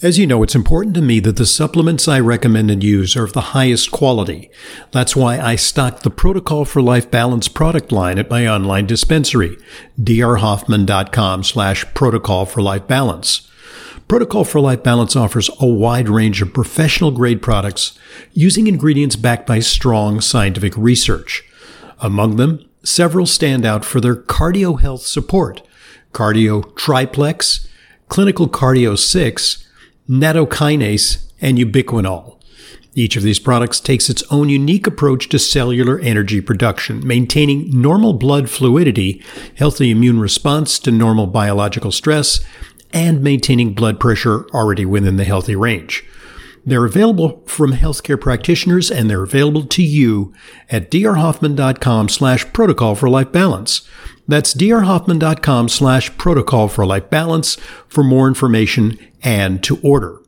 As you know, it's important to me that the supplements I recommend and use are of the highest quality. That's why I stock the Protocol for Life Balance product line at my online dispensary, drhoffman.com slash protocol for life balance. Protocol for Life Balance offers a wide range of professional grade products using ingredients backed by strong scientific research. Among them, several stand out for their cardio health support, Cardio Triplex, Clinical Cardio 6, nattokinase, and ubiquinol. Each of these products takes its own unique approach to cellular energy production, maintaining normal blood fluidity, healthy immune response to normal biological stress, and maintaining blood pressure already within the healthy range. They're available from healthcare practitioners and they're available to you at drhoffman.com slash protocol for life balance. That's drhoffman.com slash protocol for life balance for more information and to order.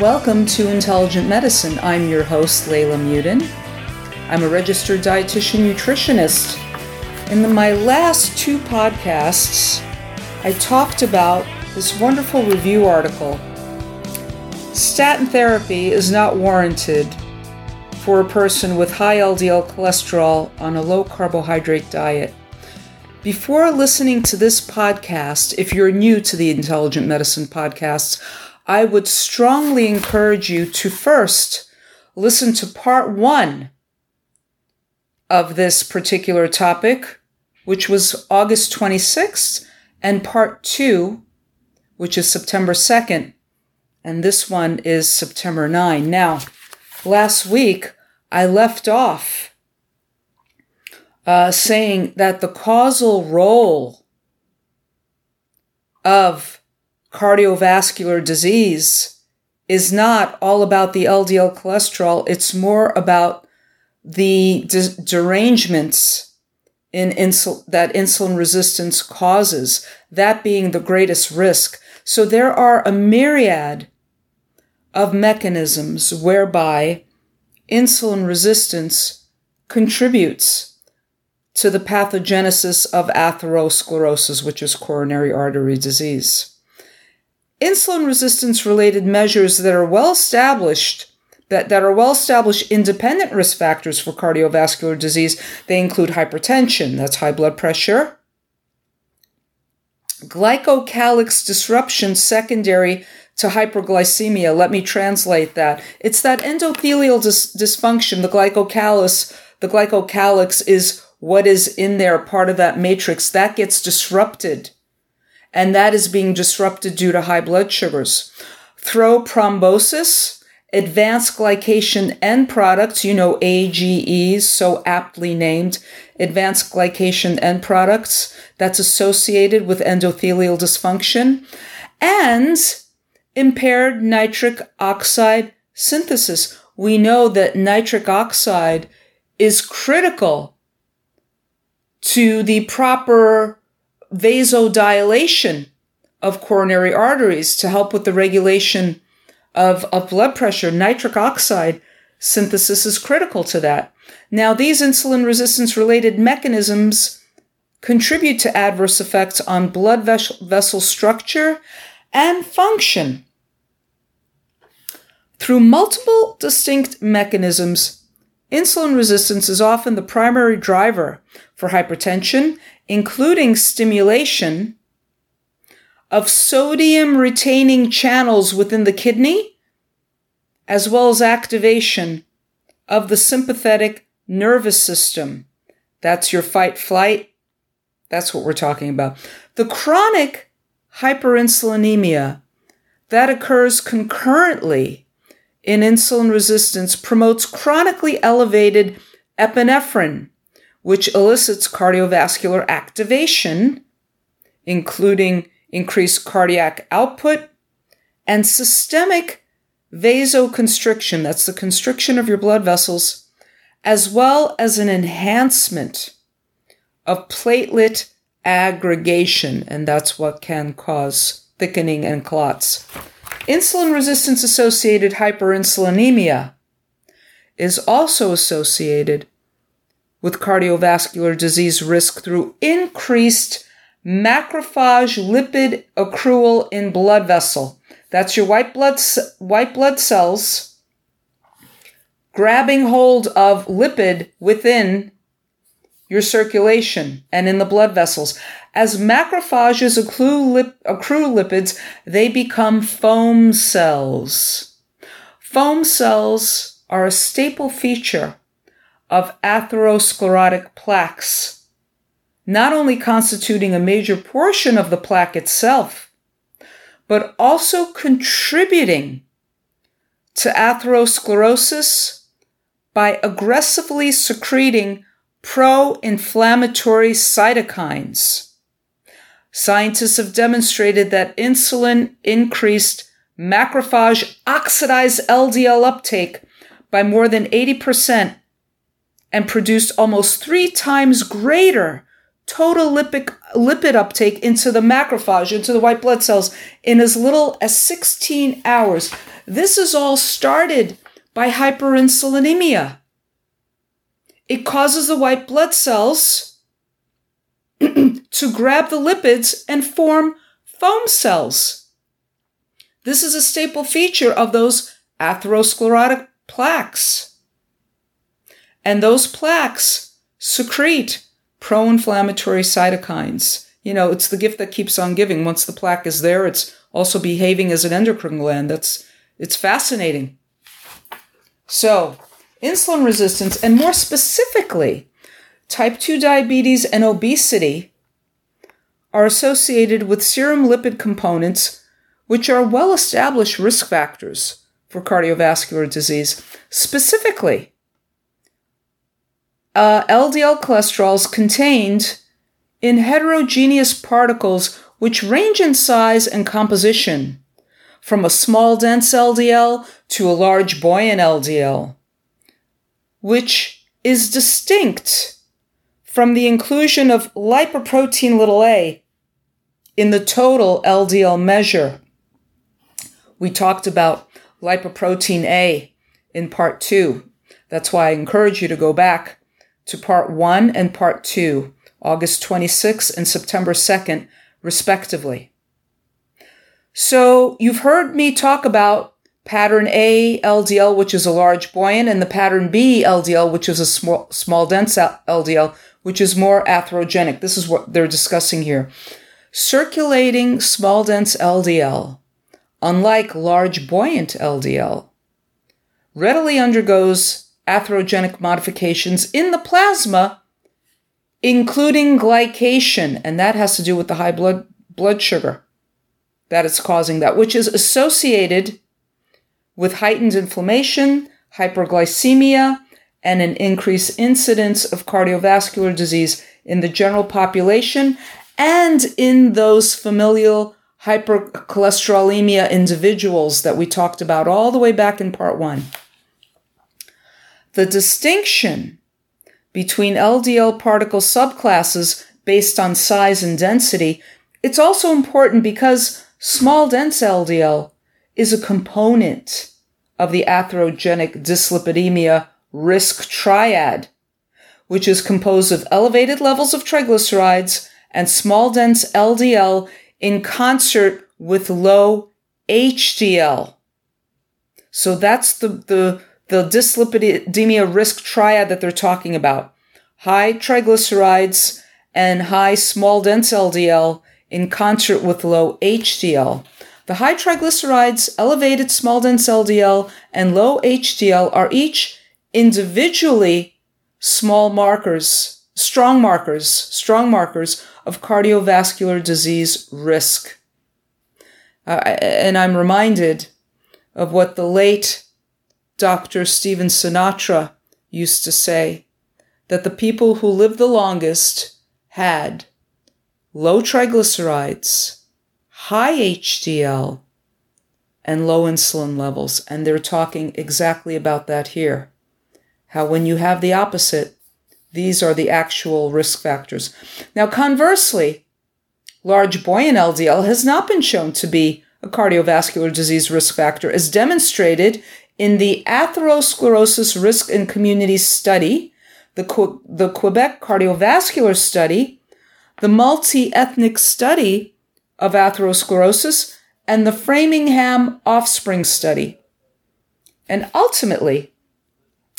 Welcome to Intelligent Medicine. I'm your host, Layla Mudin. I'm a registered dietitian nutritionist. In my last two podcasts, I talked about this wonderful review article. Statin therapy is not warranted for a person with high LDL cholesterol on a low carbohydrate diet. Before listening to this podcast, if you're new to the Intelligent Medicine podcasts, I would strongly encourage you to first listen to part one of this particular topic, which was August 26th, and part two, which is September 2nd, and this one is September 9. Now, last week I left off uh, saying that the causal role of cardiovascular disease is not all about the LDL cholesterol. It's more about the de- derangements in insul- that insulin resistance causes, that being the greatest risk. So there are a myriad of mechanisms whereby insulin resistance contributes to the pathogenesis of atherosclerosis, which is coronary artery disease insulin resistance related measures that are well established that, that are well established independent risk factors for cardiovascular disease they include hypertension that's high blood pressure glycocalyx disruption secondary to hyperglycemia. Let me translate that. It's that endothelial dis- dysfunction the glycocalyx the glycocalyx is what is in there part of that matrix that gets disrupted and that is being disrupted due to high blood sugars. Thrombosis, advanced glycation end products, you know, AGEs, so aptly named, advanced glycation end products, that's associated with endothelial dysfunction, and impaired nitric oxide synthesis. We know that nitric oxide is critical to the proper vasodilation of coronary arteries to help with the regulation of, of blood pressure. Nitric oxide synthesis is critical to that. Now, these insulin resistance related mechanisms contribute to adverse effects on blood vessel structure and function. Through multiple distinct mechanisms, insulin resistance is often the primary driver for hypertension including stimulation of sodium retaining channels within the kidney, as well as activation of the sympathetic nervous system. That's your fight flight. That's what we're talking about. The chronic hyperinsulinemia that occurs concurrently in insulin resistance promotes chronically elevated epinephrine which elicits cardiovascular activation, including increased cardiac output and systemic vasoconstriction, that's the constriction of your blood vessels, as well as an enhancement of platelet aggregation, and that's what can cause thickening and clots. Insulin resistance associated hyperinsulinemia is also associated with cardiovascular disease risk through increased macrophage lipid accrual in blood vessel. That's your white blood white blood cells grabbing hold of lipid within your circulation and in the blood vessels. As macrophages accrue, lip, accrue lipids, they become foam cells. Foam cells are a staple feature of atherosclerotic plaques, not only constituting a major portion of the plaque itself, but also contributing to atherosclerosis by aggressively secreting pro inflammatory cytokines. Scientists have demonstrated that insulin increased macrophage oxidized LDL uptake by more than 80% and produced almost three times greater total lipid, lipid uptake into the macrophage, into the white blood cells, in as little as 16 hours. This is all started by hyperinsulinemia. It causes the white blood cells to grab the lipids and form foam cells. This is a staple feature of those atherosclerotic plaques. And those plaques secrete pro inflammatory cytokines. You know, it's the gift that keeps on giving. Once the plaque is there, it's also behaving as an endocrine gland. That's, it's fascinating. So, insulin resistance, and more specifically, type 2 diabetes and obesity are associated with serum lipid components, which are well established risk factors for cardiovascular disease. Specifically, uh, LDL cholesterol is contained in heterogeneous particles which range in size and composition, from a small dense LDL to a large buoyant LDL which is distinct from the inclusion of lipoprotein little a in the total LDL measure. We talked about lipoprotein A in part two. That's why I encourage you to go back to part one and part two, August 26th and September 2nd, respectively. So you've heard me talk about pattern A LDL, which is a large buoyant, and the pattern B LDL, which is a small, small dense LDL, which is more atherogenic. This is what they're discussing here. Circulating small dense LDL, unlike large buoyant LDL, readily undergoes atherogenic modifications in the plasma, including glycation, and that has to do with the high blood, blood sugar that is causing that, which is associated with heightened inflammation, hyperglycemia, and an increased incidence of cardiovascular disease in the general population and in those familial hypercholesterolemia individuals that we talked about all the way back in part one. The distinction between LDL particle subclasses based on size and density, it's also important because small dense LDL is a component of the atherogenic dyslipidemia risk triad, which is composed of elevated levels of triglycerides and small dense LDL in concert with low HDL. So that's the, the, the dyslipidemia risk triad that they're talking about. High triglycerides and high small dense LDL in concert with low HDL. The high triglycerides, elevated small dense LDL, and low HDL are each individually small markers, strong markers, strong markers of cardiovascular disease risk. Uh, and I'm reminded of what the late Dr. Stephen Sinatra used to say that the people who lived the longest had low triglycerides, high HDL, and low insulin levels. And they're talking exactly about that here. How when you have the opposite, these are the actual risk factors. Now, conversely, large buoyant LDL has not been shown to be a cardiovascular disease risk factor, as demonstrated in the atherosclerosis risk in communities study, the, the Quebec cardiovascular study, the multi ethnic study of atherosclerosis, and the Framingham offspring study. And ultimately,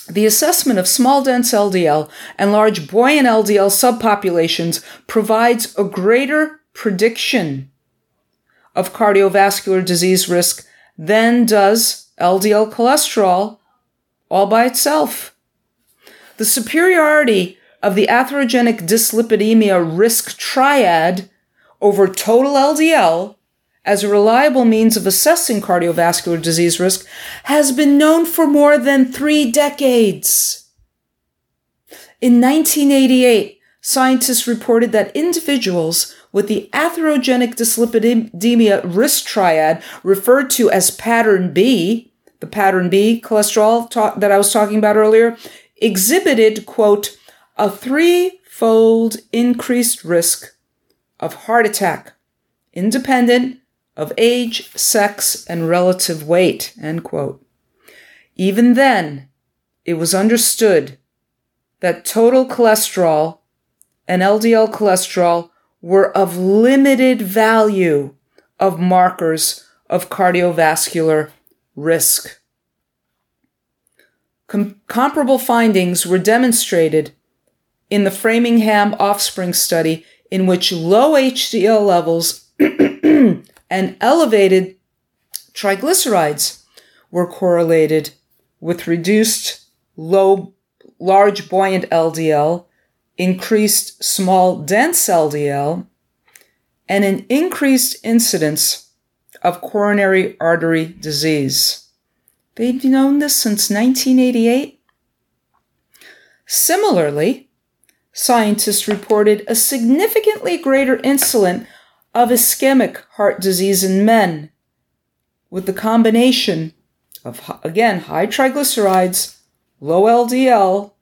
the assessment of small dense LDL and large buoyant LDL subpopulations provides a greater prediction of cardiovascular disease risk than does LDL cholesterol all by itself. The superiority of the atherogenic dyslipidemia risk triad over total LDL as a reliable means of assessing cardiovascular disease risk has been known for more than three decades. In 1988, scientists reported that individuals with the atherogenic dyslipidemia risk triad, referred to as pattern B, the pattern B cholesterol ta- that I was talking about earlier, exhibited, quote, a threefold increased risk of heart attack, independent of age, sex, and relative weight, end quote. Even then, it was understood that total cholesterol and LDL cholesterol were of limited value of markers of cardiovascular risk. Com- comparable findings were demonstrated in the Framingham offspring study, in which low HDL levels and elevated triglycerides were correlated with reduced low, large buoyant LDL, increased small dense LDL, and an increased incidence of coronary artery disease. They've known this since 1988. Similarly, scientists reported a significantly greater incidence of ischemic heart disease in men with the combination of, again, high triglycerides, low LDL,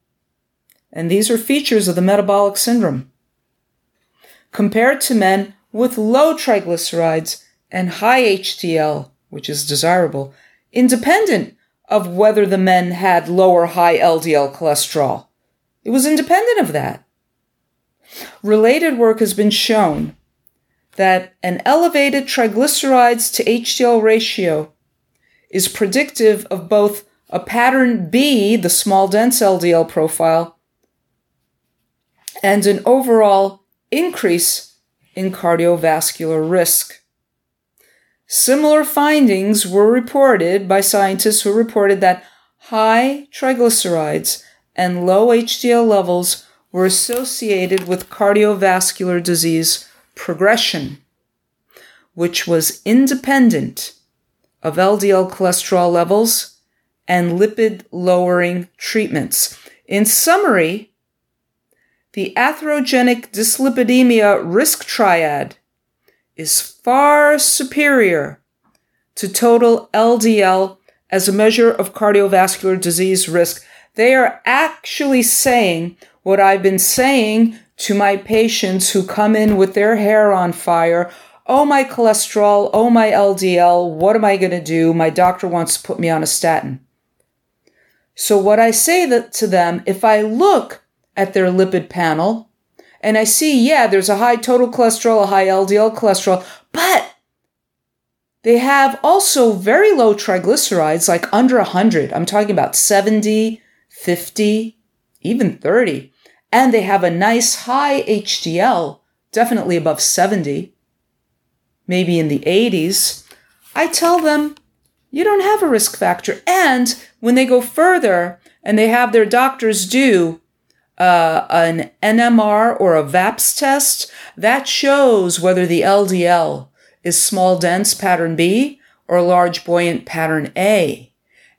and these are features of the metabolic syndrome, compared to men with low triglycerides and high HDL, which is desirable, independent of whether the men had low or high LDL cholesterol. It was independent of that. Related work has been shown that an elevated triglycerides to HDL ratio is predictive of both a pattern B, the small dense LDL profile, and an overall increase in cardiovascular risk. Similar findings were reported by scientists who reported that high triglycerides and low HDL levels were associated with cardiovascular disease progression, which was independent of LDL cholesterol levels and lipid lowering treatments. In summary, the atherogenic dyslipidemia risk triad is far superior to total LDL as a measure of cardiovascular disease risk. They are actually saying what I've been saying to my patients who come in with their hair on fire. Oh, my cholesterol. Oh, my LDL. What am I going to do? My doctor wants to put me on a statin. So what I say that to them, if I look at their lipid panel and I see, yeah, there's a high total cholesterol, a high LDL cholesterol, but they have also very low triglycerides, like under 100. I'm talking about 70, 50, even 30 and they have a nice high HDL, definitely above 70, maybe in the 80s, I tell them you don't have a risk factor. And when they go further and they have their doctors do uh, an NMR or a VAPS test, that shows whether the LDL is small dense pattern B or large buoyant pattern A.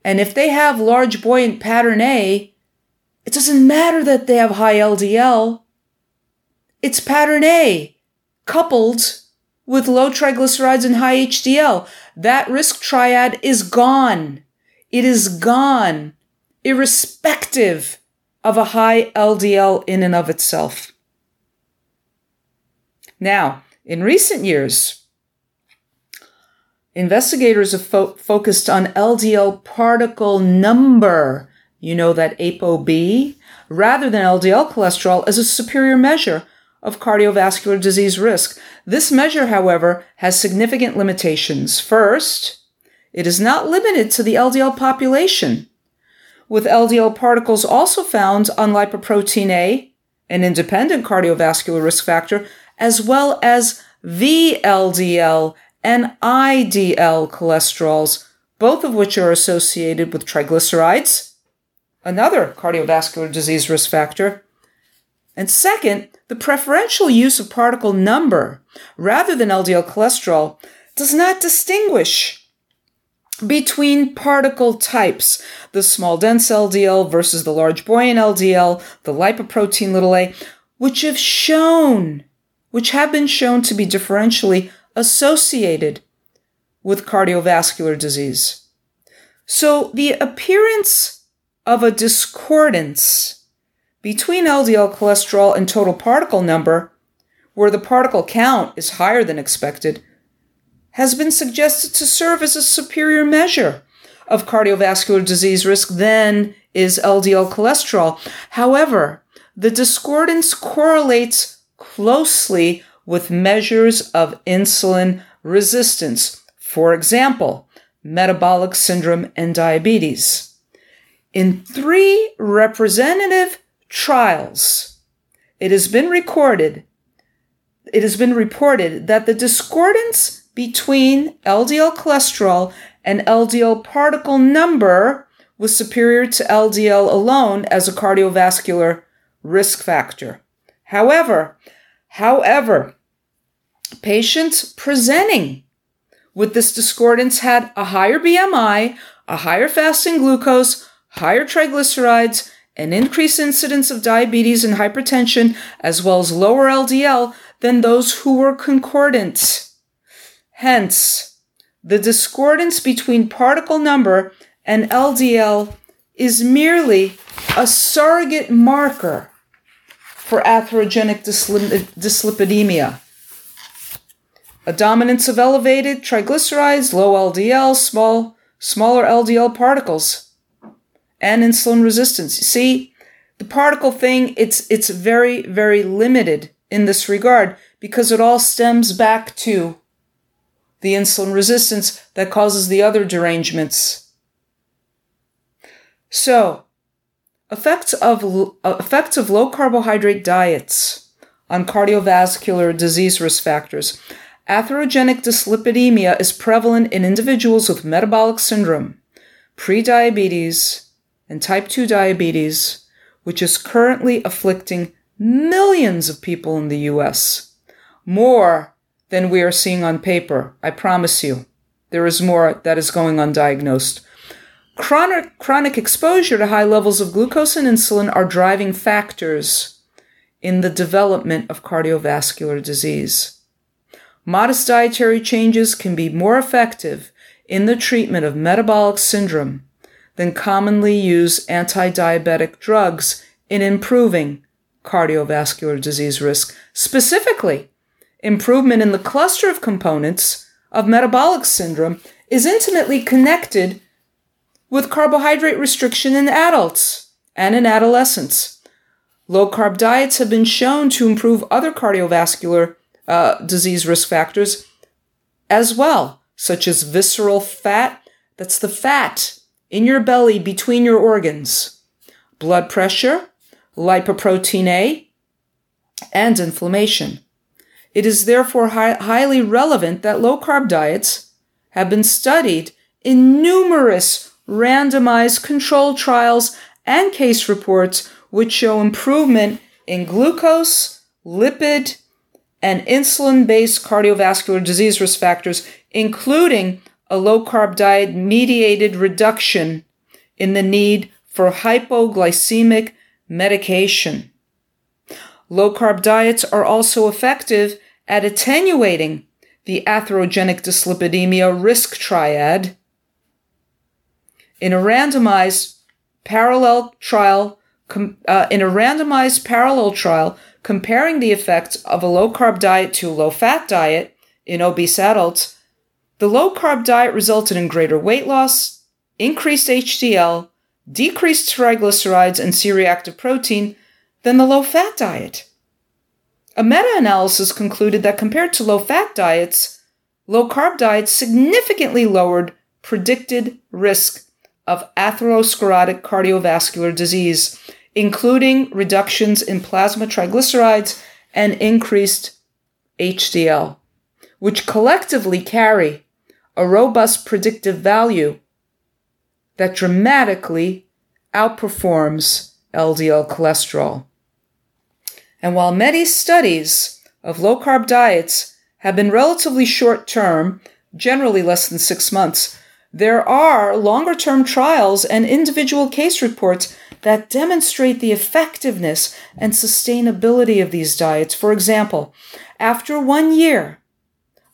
And if they have large buoyant pattern A, it doesn't matter that they have high LDL. It's pattern A coupled with low triglycerides and high HDL. That risk triad is gone. It is gone, irrespective of a high LDL in and of itself. Now, in recent years, investigators have fo- focused on LDL particle number, you know, that ApoB, rather than LDL cholesterol is a superior measure of cardiovascular disease risk. This measure, however, has significant limitations. First, it is not limited to the LDL population, with LDL particles also found on lipoprotein A, an independent cardiovascular risk factor, as well as VLDL and IDL cholesterols, both of which are associated with triglycerides, another cardiovascular disease risk factor. And second, the preferential use of particle number rather than LDL cholesterol does not distinguish between particle types, the small dense LDL versus the large buoyant LDL, the lipoprotein little a, which have shown, which have been shown to be differentially associated with cardiovascular disease. So the appearance of a discordance between LDL cholesterol and total particle number, where the particle count is higher than expected, has been suggested to serve as a superior measure of cardiovascular disease risk than is LDL cholesterol. However, the discordance correlates closely with measures of insulin resistance. For example, metabolic syndrome and diabetes. In three representative trials, it has been recorded, it has been reported that the discordance between LDL cholesterol and LDL particle number was superior to LDL alone as a cardiovascular risk factor. However, However, patients presenting with this discordance had a higher BMI, a higher fasting glucose, higher triglycerides, an increased incidence of diabetes and hypertension, as well as lower LDL than those who were concordant. Hence, the discordance between particle number and LDL is merely a surrogate marker for atherogenic dyslipidemia. A dominance of elevated triglycerides, low LDL, small, smaller LDL particles, and insulin resistance. See, the particle thing, it's, it's very, very limited in this regard because it all stems back to the insulin resistance that causes the other derangements. So, Effects of, uh, effects of low carbohydrate diets on cardiovascular disease risk factors. Atherogenic dyslipidemia is prevalent in individuals with metabolic syndrome, prediabetes, and type 2 diabetes, which is currently afflicting millions of people in the US. More than we are seeing on paper, I promise you. There is more that is going undiagnosed. Chronic, chronic exposure to high levels of glucose and insulin are driving factors in the development of cardiovascular disease. Modest dietary changes can be more effective in the treatment of metabolic syndrome than commonly used anti-diabetic drugs in improving cardiovascular disease risk. Specifically, improvement in the cluster of components of metabolic syndrome is intimately connected with carbohydrate restriction in adults and in adolescents. Low carb diets have been shown to improve other cardiovascular uh, disease risk factors as well, such as visceral fat, that's the fat in your belly between your organs, blood pressure, lipoprotein A, and inflammation. It is therefore hi- highly relevant that low carb diets have been studied in numerous randomized controlled trials and case reports which show improvement in glucose, lipid, and insulin based cardiovascular disease risk factors, including a low carb diet mediated reduction in the need for hypoglycemic medication. Low carb diets are also effective at attenuating the atherogenic dyslipidemia risk triad in a randomized parallel trial, com, uh, in a randomized parallel trial comparing the effects of a low carb diet to a low fat diet in obese adults, the low carb diet resulted in greater weight loss, increased HDL, decreased triglycerides and C reactive protein than the low fat diet. A meta analysis concluded that compared to low fat diets, low carb diets significantly lowered predicted risk of atherosclerotic cardiovascular disease, including reductions in plasma triglycerides and increased HDL, which collectively carry a robust predictive value that dramatically outperforms LDL cholesterol. And while many studies of low carb diets have been relatively short term, generally less than six months, there are longer term trials and individual case reports that demonstrate the effectiveness and sustainability of these diets. For example, after one year,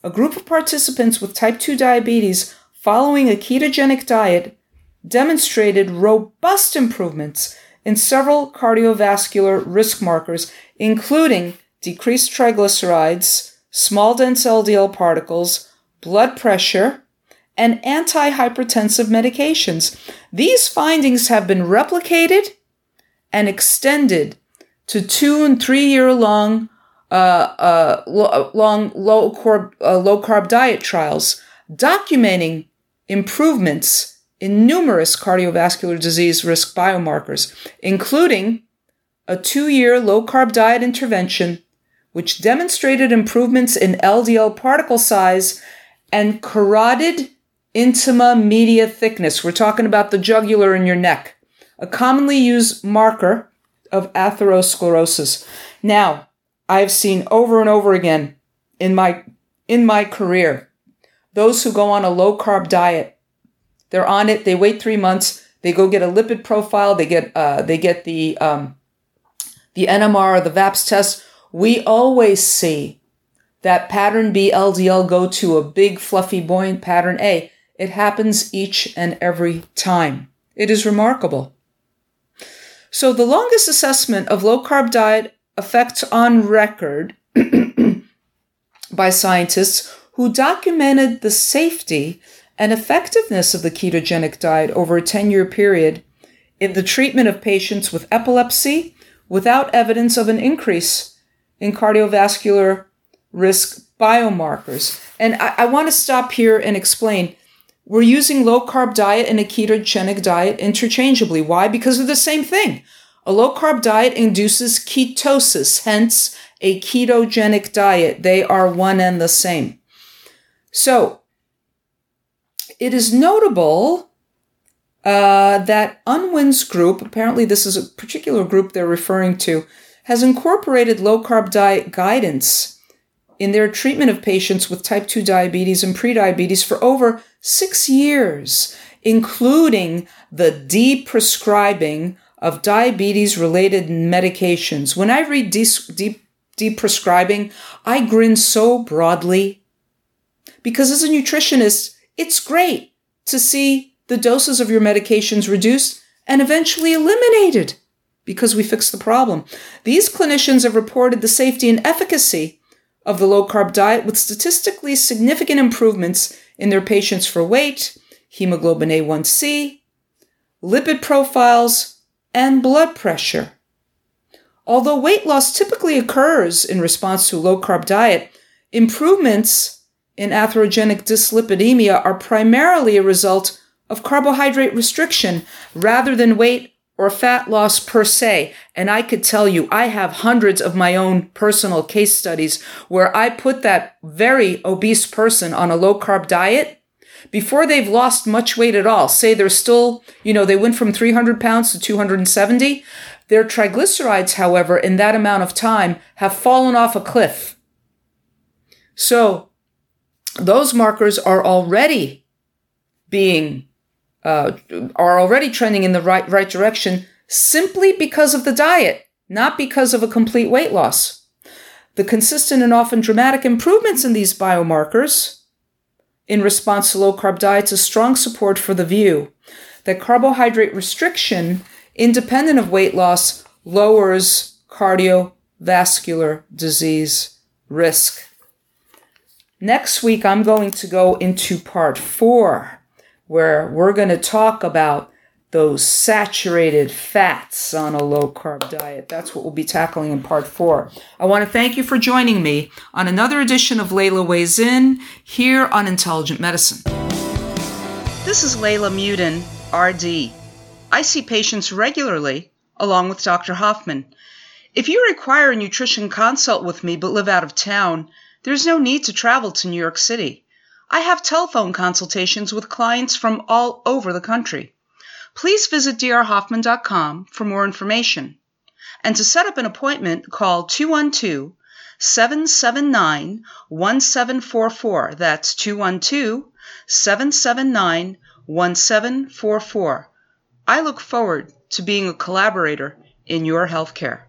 a group of participants with type 2 diabetes following a ketogenic diet demonstrated robust improvements in several cardiovascular risk markers, including decreased triglycerides, small dense LDL particles, blood pressure, and antihypertensive medications. These findings have been replicated and extended to two and three year long uh, uh, long low carb, uh, low carb diet trials documenting improvements in numerous cardiovascular disease risk biomarkers, including a two year low carb diet intervention, which demonstrated improvements in LDL particle size and carotid intima media thickness. We're talking about the jugular in your neck, a commonly used marker of atherosclerosis. Now, I've seen over and over again in my in my career those who go on a low carb diet they're on it. They wait three months. They go get a lipid profile. They get uh, they get the um, the NMR or the VAPS test. We always see that pattern B LDL go to a big fluffy buoyant pattern A. It happens each and every time. It is remarkable. So the longest assessment of low carb diet effects on record by scientists who documented the safety and effectiveness of the ketogenic diet over a 10 year period in the treatment of patients with epilepsy without evidence of an increase in cardiovascular risk biomarkers. And I, I want to stop here and explain. We're using low carb diet and a ketogenic diet interchangeably. Why? Because of the same thing. A low carb diet induces ketosis, hence a ketogenic diet. They are one and the same. So it is notable uh, that Unwin's group, apparently this is a particular group they're referring to, has incorporated low carb diet guidance in their treatment of patients with type 2 diabetes and prediabetes for over six years, including the deprescribing of diabetes related medications. When I read deprescribing, I grin so broadly because as a nutritionist, it's great to see the doses of your medications reduced and eventually eliminated because we fixed the problem. These clinicians have reported the safety and efficacy of the low carb diet with statistically significant improvements in their patients for weight, hemoglobin A1C, lipid profiles, and blood pressure. Although weight loss typically occurs in response to low carb diet, improvements in atherogenic dyslipidemia are primarily a result of carbohydrate restriction rather than weight or fat loss per se. And I could tell you, I have hundreds of my own personal case studies where I put that very obese person on a low carb diet before they've lost much weight at all. Say they're still, you know, they went from 300 pounds to 270. Their triglycerides, however, in that amount of time have fallen off a cliff. So those markers are already being uh, are already trending in the right right direction simply because of the diet, not because of a complete weight loss. The consistent and often dramatic improvements in these biomarkers in response to low carb diets is strong support for the view that carbohydrate restriction, independent of weight loss, lowers cardiovascular disease risk. Next week, I'm going to go into part four, where we're going to talk about those saturated fats on a low carb diet. That's what we'll be tackling in part four. I want to thank you for joining me on another edition of Layla Weighs In here on Intelligent Medicine. This is Layla Mudin, RD. I see patients regularly, along with Dr. Hoffman. If you require a nutrition consult with me but live out of town, there's no need to travel to New York City. I have telephone consultations with clients from all over the country please visit drhoffman.com for more information. And to set up an appointment, call 212 779 1744. That's 212 779 1744. I look forward to being a collaborator in your healthcare.